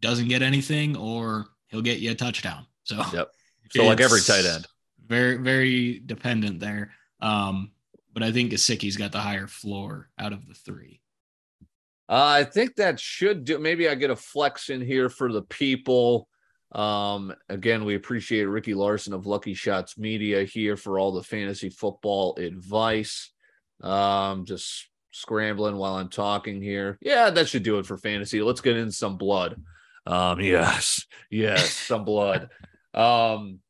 doesn't get anything, or he'll get you a touchdown. So yep. So like every tight end, very very dependent there. Um, but I think Gesicki's got the higher floor out of the three. Uh, I think that should do. Maybe I get a flex in here for the people. Um, again, we appreciate Ricky Larson of Lucky Shots Media here for all the fantasy football advice. Um, just scrambling while I'm talking here. Yeah, that should do it for fantasy. Let's get in some blood. Um, yes, yes, some blood. Um,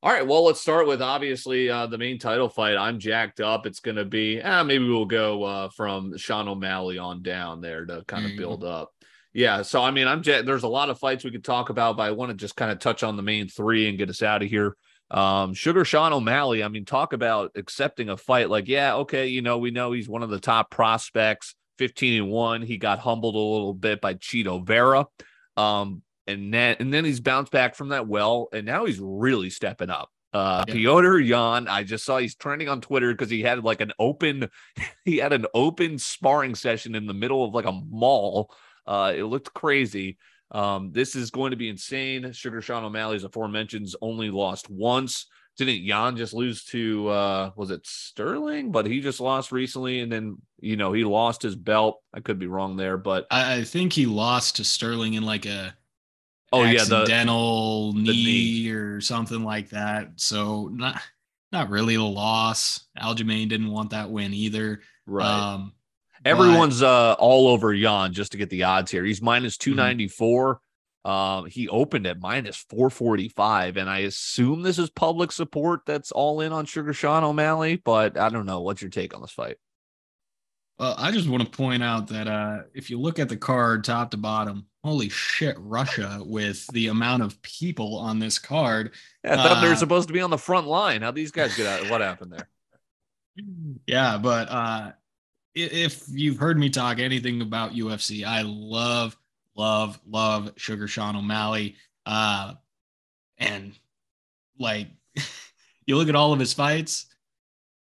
All right, well, let's start with obviously uh, the main title fight. I'm jacked up. It's going to be, eh, maybe we'll go uh, from Sean O'Malley on down there to kind of build up. Yeah, so I mean, I'm there's a lot of fights we could talk about, but I want to just kind of touch on the main three and get us out of here. Um, Sugar Sean O'Malley, I mean, talk about accepting a fight. Like, yeah, okay, you know, we know he's one of the top prospects, 15 and one. He got humbled a little bit by Chito Vera. Um, and then and then he's bounced back from that well, and now he's really stepping up. Uh, yeah. Petr Yan, I just saw he's trending on Twitter because he had like an open, he had an open sparring session in the middle of like a mall. Uh, it looked crazy. Um, this is going to be insane. Sugar Sean O'Malley's aforementioned, only lost once. Didn't Yan just lose to uh was it Sterling? But he just lost recently, and then you know he lost his belt. I could be wrong there, but I, I think he lost to Sterling in like a oh yeah the knee, knee, or something like that. So not not really a loss. Aljamain didn't want that win either. Right. Um, Everyone's but, uh all over Yan just to get the odds here. He's minus 294. Mm-hmm. Um, he opened at minus 445, and I assume this is public support that's all in on Sugar Sean O'Malley, but I don't know. What's your take on this fight? Well, I just want to point out that uh, if you look at the card top to bottom, holy shit, Russia with the amount of people on this card. Yeah, I thought uh, they were supposed to be on the front line. How these guys get out? What happened there? Yeah, but uh, if you've heard me talk anything about UFC, I love, love, love Sugar Sean O'Malley. Uh, and like, you look at all of his fights,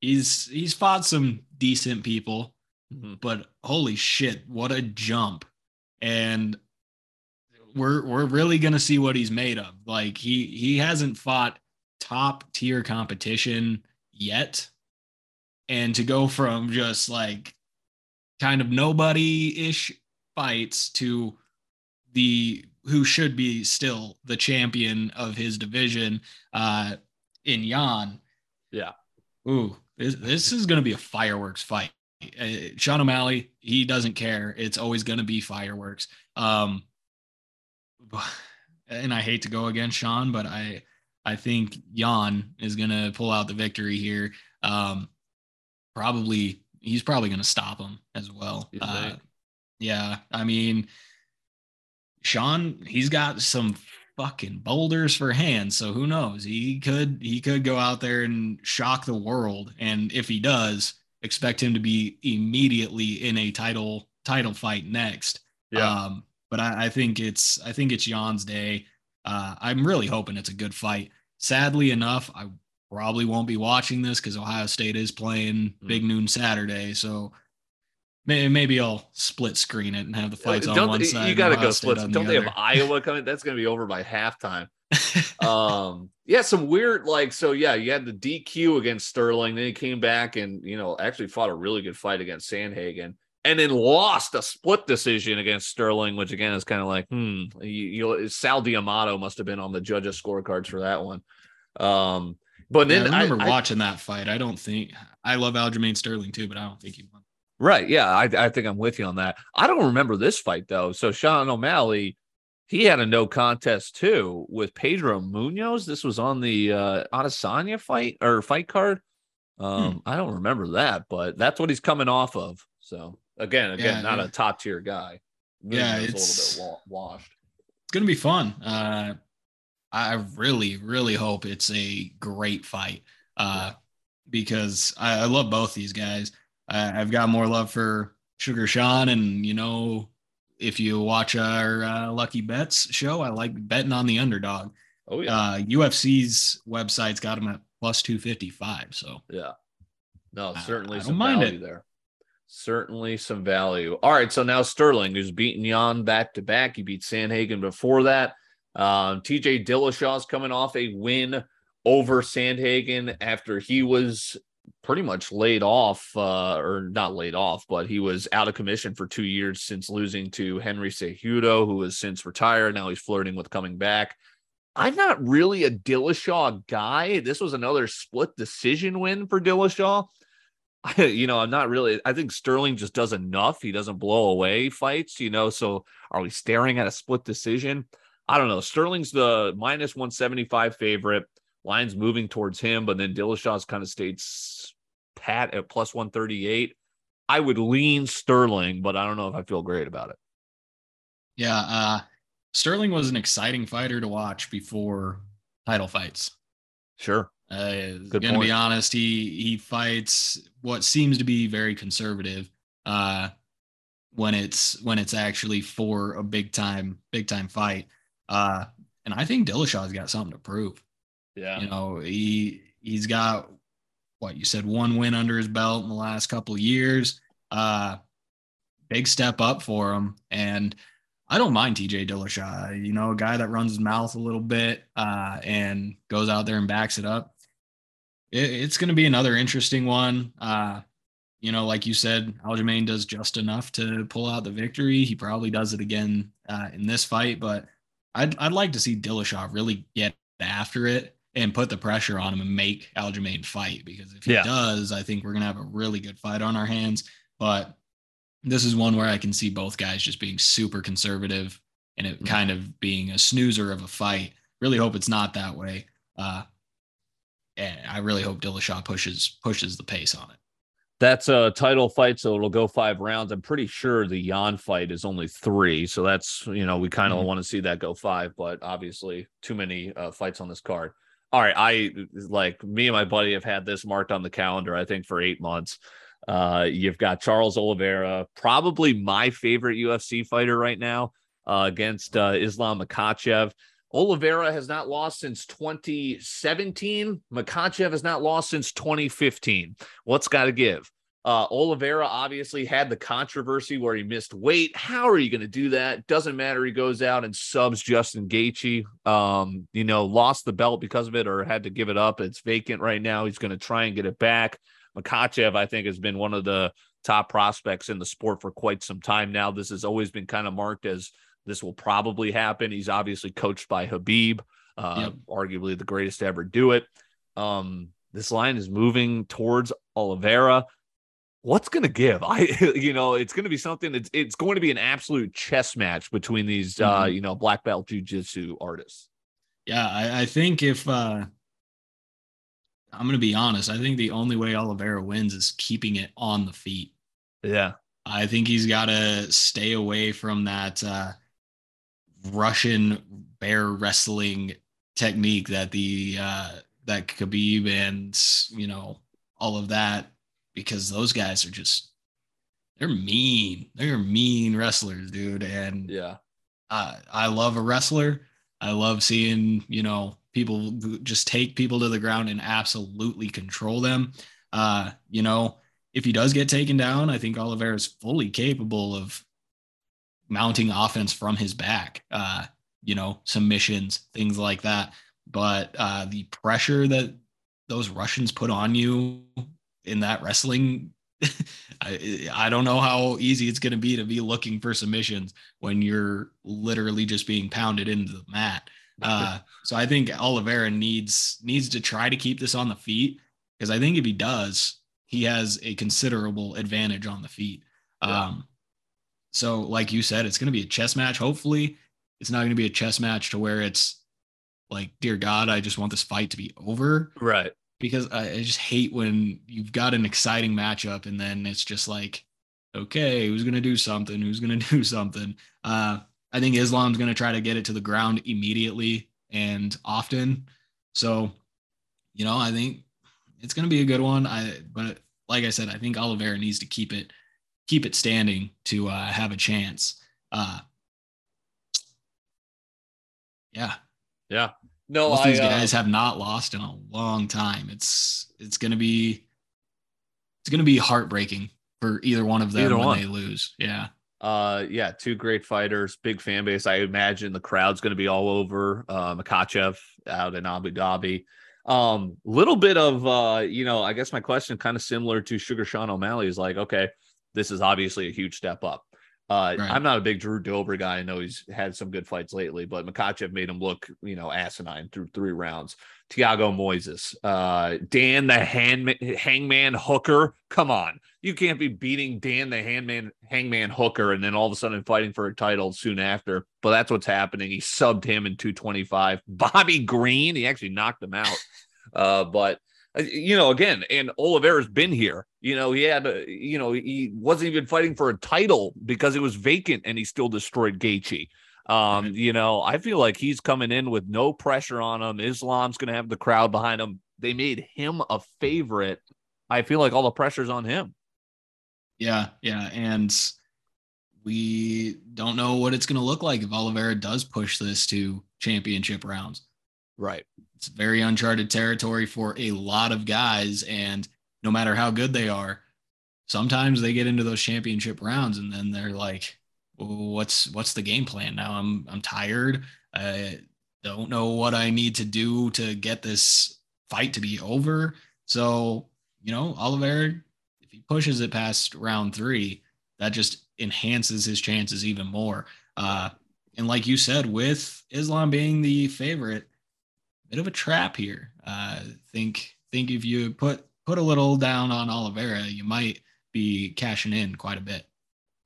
he's he's fought some decent people, mm-hmm. but holy shit, what a jump! And we're we're really gonna see what he's made of. Like he he hasn't fought top tier competition yet, and to go from just like kind of nobody ish fights to the who should be still the champion of his division uh in Yan. Yeah. Ooh, this, this is going to be a fireworks fight. Uh, Sean O'Malley, he doesn't care. It's always going to be fireworks. Um and I hate to go against Sean, but I I think Yan is going to pull out the victory here. Um probably he's probably going to stop him as well. Uh, yeah, I mean, Sean, he's got some fucking boulders for hands, so who knows? He could he could go out there and shock the world, and if he does, expect him to be immediately in a title title fight next. Yeah. Um, but I, I think it's I think it's Yan's day. Uh, I'm really hoping it's a good fight. Sadly enough, I probably won't be watching this because Ohio State is playing mm. Big Noon Saturday. So maybe I'll split screen it and have the uh, fights on one side. You got to go split. Don't the they other. have Iowa coming? That's going to be over by halftime. um, yeah, some weird like so. Yeah, you had the DQ against Sterling, then he came back and you know actually fought a really good fight against Sandhagen. And then lost a split decision against Sterling, which again is kind of like, hmm, you, you Sal D'Amato must have been on the judges' scorecards for that one. Um, but then yeah, I remember I, watching I, that fight. I don't think I love Aljamain Sterling too, but I don't think he won. Right. Yeah. I, I think I'm with you on that. I don't remember this fight though. So Sean O'Malley, he had a no contest too with Pedro Munhoz. This was on the uh Adesanya fight or fight card. Um, hmm. I don't remember that, but that's what he's coming off of. So again, again, yeah, not yeah. a top tier guy. Yeah, it's a little bit washed. It's gonna be fun. Uh I really, really hope it's a great fight uh, because I, I, love both these guys. I, have got more love for Sugar Sean, and you know, if you watch our uh, Lucky Bets show, I like betting on the underdog. Oh yeah. Uh, UFC's website's got him at plus two fifty five. So yeah, no, certainly I, some value it. there. Certainly some value. All right, so now Sterling, who's beaten Yan back to back, he beat Sandhagen before that. Um, TJ Dillashaw's coming off a win over Sandhagen after he was pretty much laid off, uh, or not laid off, but he was out of commission for two years since losing to Henry Cejudo, who has since retired. Now he's flirting with coming back. I'm not really a Dillashaw guy. This was another split decision win for Dillashaw. I, you know, I'm not really. I think Sterling just does enough. He doesn't blow away fights, you know. So are we staring at a split decision? I don't know. Sterling's the minus 175 favorite. Line's moving towards him, but then Dillashaw's kind of stayed pat at plus 138. I would lean Sterling, but I don't know if I feel great about it. Yeah, uh, Sterling was an exciting fighter to watch before title fights. Sure. Uh, Good gonna point. be honest, he he fights what seems to be very conservative. Uh, when it's when it's actually for a big time big time fight. Uh, and I think Dillashaw's got something to prove. Yeah, you know he he's got what you said one win under his belt in the last couple of years. Uh, big step up for him, and I don't mind TJ Dillashaw. You know, a guy that runs his mouth a little bit uh, and goes out there and backs it up. It, it's going to be another interesting one. Uh, you know, like you said, Aljamain does just enough to pull out the victory. He probably does it again uh, in this fight, but I'd I'd like to see Dillashaw really get after it and put the pressure on him and make Aljamain fight because if he yeah. does, I think we're gonna have a really good fight on our hands. But this is one where I can see both guys just being super conservative and it mm-hmm. kind of being a snoozer of a fight. Really hope it's not that way. Uh, and I really hope Dillashaw pushes pushes the pace on it. That's a title fight, so it'll go five rounds. I'm pretty sure the Yan fight is only three, so that's you know we kind of mm-hmm. want to see that go five, but obviously too many uh, fights on this card. All right, I like me and my buddy have had this marked on the calendar. I think for eight months. Uh, you've got Charles Oliveira, probably my favorite UFC fighter right now, uh, against uh, Islam Makhachev. Oliveira has not lost since 2017. Makhachev has not lost since 2015. What's got to give? Uh, Oliveira obviously had the controversy where he missed weight. How are you going to do that? Doesn't matter. He goes out and subs Justin Gaethje. Um, you know, lost the belt because of it or had to give it up. It's vacant right now. He's going to try and get it back. Makhachev, I think, has been one of the top prospects in the sport for quite some time now. This has always been kind of marked as this will probably happen. He's obviously coached by Khabib, uh, yep. arguably the greatest to ever do it. Um, this line is moving towards Oliveira. What's going to give? I, you know, it's going to be something that's it's going to be an absolute chess match between these, uh, mm-hmm. uh, you know, black belt jujitsu artists. Yeah, I, I think if uh, I'm going to be honest, I think the only way Oliveira wins is keeping it on the feet. Yeah, I think he's got to stay away from that uh, Russian bear wrestling technique that the uh, that Khabib and you know all of that because those guys are just they're mean. They're mean wrestlers, dude. And yeah, uh, I love a wrestler. I love seeing you know people just take people to the ground and absolutely control them. Uh, you know, if he does get taken down, I think Oliveira is fully capable of mounting offense from his back, uh, you know, submissions, things like that. But uh, the pressure that those Russians put on you in that wrestling, I, I don't know how easy it's going to be to be looking for submissions when you're literally just being pounded into the mat. Uh, so I think Oliveira needs needs to try to keep this on the feet because I think if he does, he has a considerable advantage on the feet. Um, so, like you said, it's going to be a chess match. Hopefully, it's not going to be a chess match to where it's like, dear God, I just want this fight to be over. Right. Because I, I just hate when you've got an exciting matchup and then it's just like, okay, who's going to do something? Who's going to do something? Uh, I think Islam's going to try to get it to the ground immediately and often. So, you know, I think it's going to be a good one. I, but like I said, I think Oliveira needs to keep it keep it standing to uh, have a chance. Uh, yeah, yeah. No, Most I, these uh, guys uh, have not lost in a long time. It's it's gonna be it's gonna be heartbreaking for either one of them when one. they lose. Yeah. Uh, yeah, two great fighters, big fan base. I imagine the crowd's going to be all over uh, Makhachev out in Abu Dhabi. Um, little bit of uh, you know, I guess my question kind of similar to Sugar Sean O'Malley is like, okay, this is obviously a huge step up. Uh, right. I'm not a big Drew Dober guy. I know he's had some good fights lately, but Makhachev made him look, you know, asinine through three rounds. Thiago Moises, uh, Dan the hand, Hangman Hooker. Come on, you can't be beating Dan the Handman Hangman Hooker and then all of a sudden fighting for a title soon after. But that's what's happening. He subbed him in 225. Bobby Green, he actually knocked him out. Uh, but you know, again, and Oliveira's been here. You know, he had, a, you know, he wasn't even fighting for a title because it was vacant, and he still destroyed Gaethje. Um, you know, I feel like he's coming in with no pressure on him. Islam's going to have the crowd behind him. They made him a favorite. I feel like all the pressure's on him. Yeah, yeah, and we don't know what it's going to look like if Oliveira does push this to championship rounds. Right. It's very uncharted territory for a lot of guys. And no matter how good they are, sometimes they get into those championship rounds and then they're like, what's what's the game plan now? I'm I'm tired. I don't know what I need to do to get this fight to be over. So, you know, Oliveira, if he pushes it past round three, that just enhances his chances even more. Uh, and like you said, with Islam being the favorite, bit of a trap here. Uh, think think if you put put a little down on Oliveira, you might be cashing in quite a bit.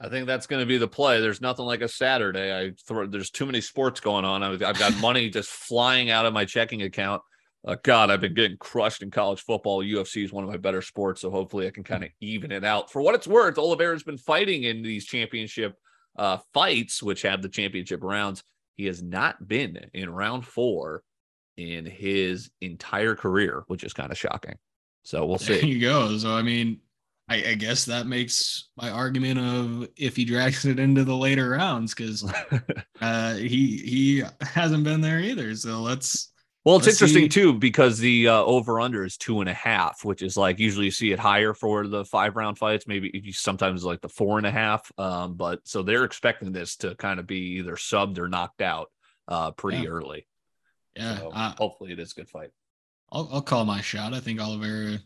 I think that's going to be the play. There's nothing like a Saturday. I throw, there's too many sports going on. I've, I've got money just flying out of my checking account. Uh, God, I've been getting crushed in college football. UFC is one of my better sports, so hopefully I can kind of even it out. For what it's worth, Oliveira's been fighting in these championship uh, fights, which have the championship rounds. He has not been in round four in his entire career, which is kind of shocking. So we'll see. There you go. So I mean, I, I, guess that makes my argument of if he drags it into the later rounds because uh, he he hasn't been there either. So let's. Well, it's interesting see. too because the uh, over under is two and a half, which is like usually you see it higher for the five round fights. Maybe sometimes like the four and a half. Um, but so they're expecting this to kind of be either subbed or knocked out uh, pretty yeah. early. Yeah. So hopefully it is a good fight. I'll, I'll call my shot. I think Oliveira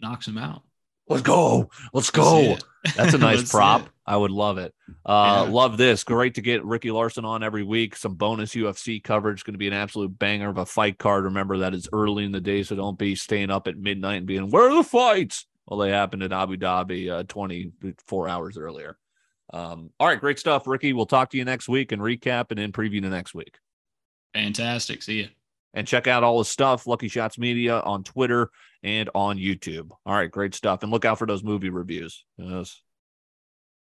knocks him out. Let's go. Let's go. That's a nice prop. I would love it. Uh, yeah. Love this. Great to get Ricky Larson on every week. Some bonus UFC coverage. Going to be an absolute banger of a fight card. Remember that is early in the day, so don't be staying up at midnight and being, where are the fights? Well, they happened in Abu Dhabi uh, 24 hours earlier. Um, all right, great stuff, Ricky. We'll talk to you next week and recap and then preview the next week. Fantastic. See you. And check out all his stuff, Lucky Shots Media on Twitter and on YouTube. All right, great stuff. And look out for those movie reviews. Yes.